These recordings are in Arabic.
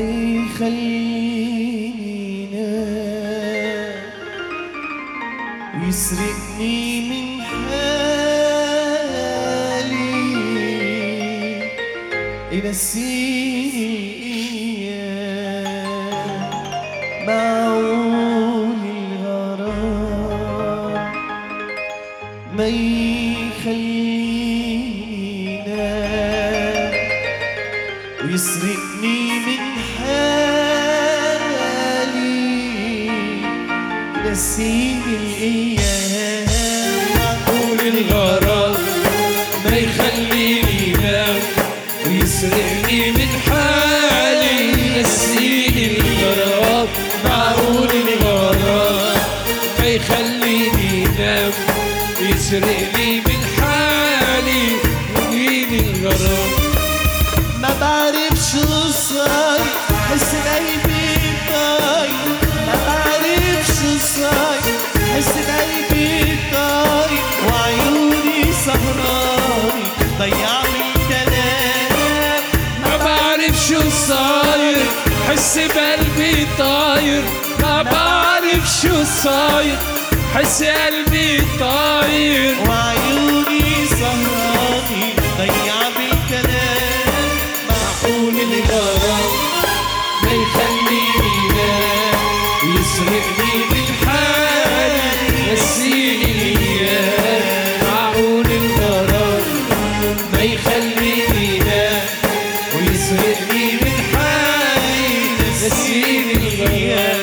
يخلينا ويسرقني من حالي. إلى السيئة معون الغرام. ما يخلينا ويسرقني ينسيني الأيام معقول الغرام ما يخليني نام ويسرقني من حالي. ينسيني الغرام معقول الغرام ما يخليني نام ويسرقني من حالي. يجيني الغرام شو صاير حس بقلبي طاير. ما بعرف شو صاير حس قلبي طاير. وعيوني سهراني ضيع بالكلام معقول الغرام ما يخليني نام يسرقني حالي نسيني الأيام معقول الغرام ما يخليني نسيني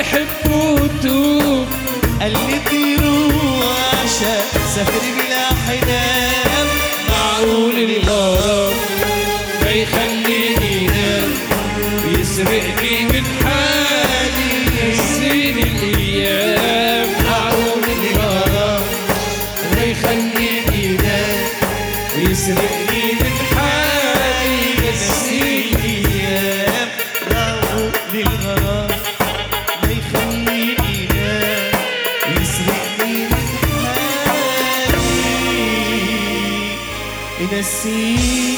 قال لي حبوا توب قال يطير وعشاء سافر بلا حنان معقول الغرام ما يخليني نام ويسرقني من حالي ينسيني الأيام. معقول الغرام ما يخليني نام ويسرقني حالي ينسيني الأيام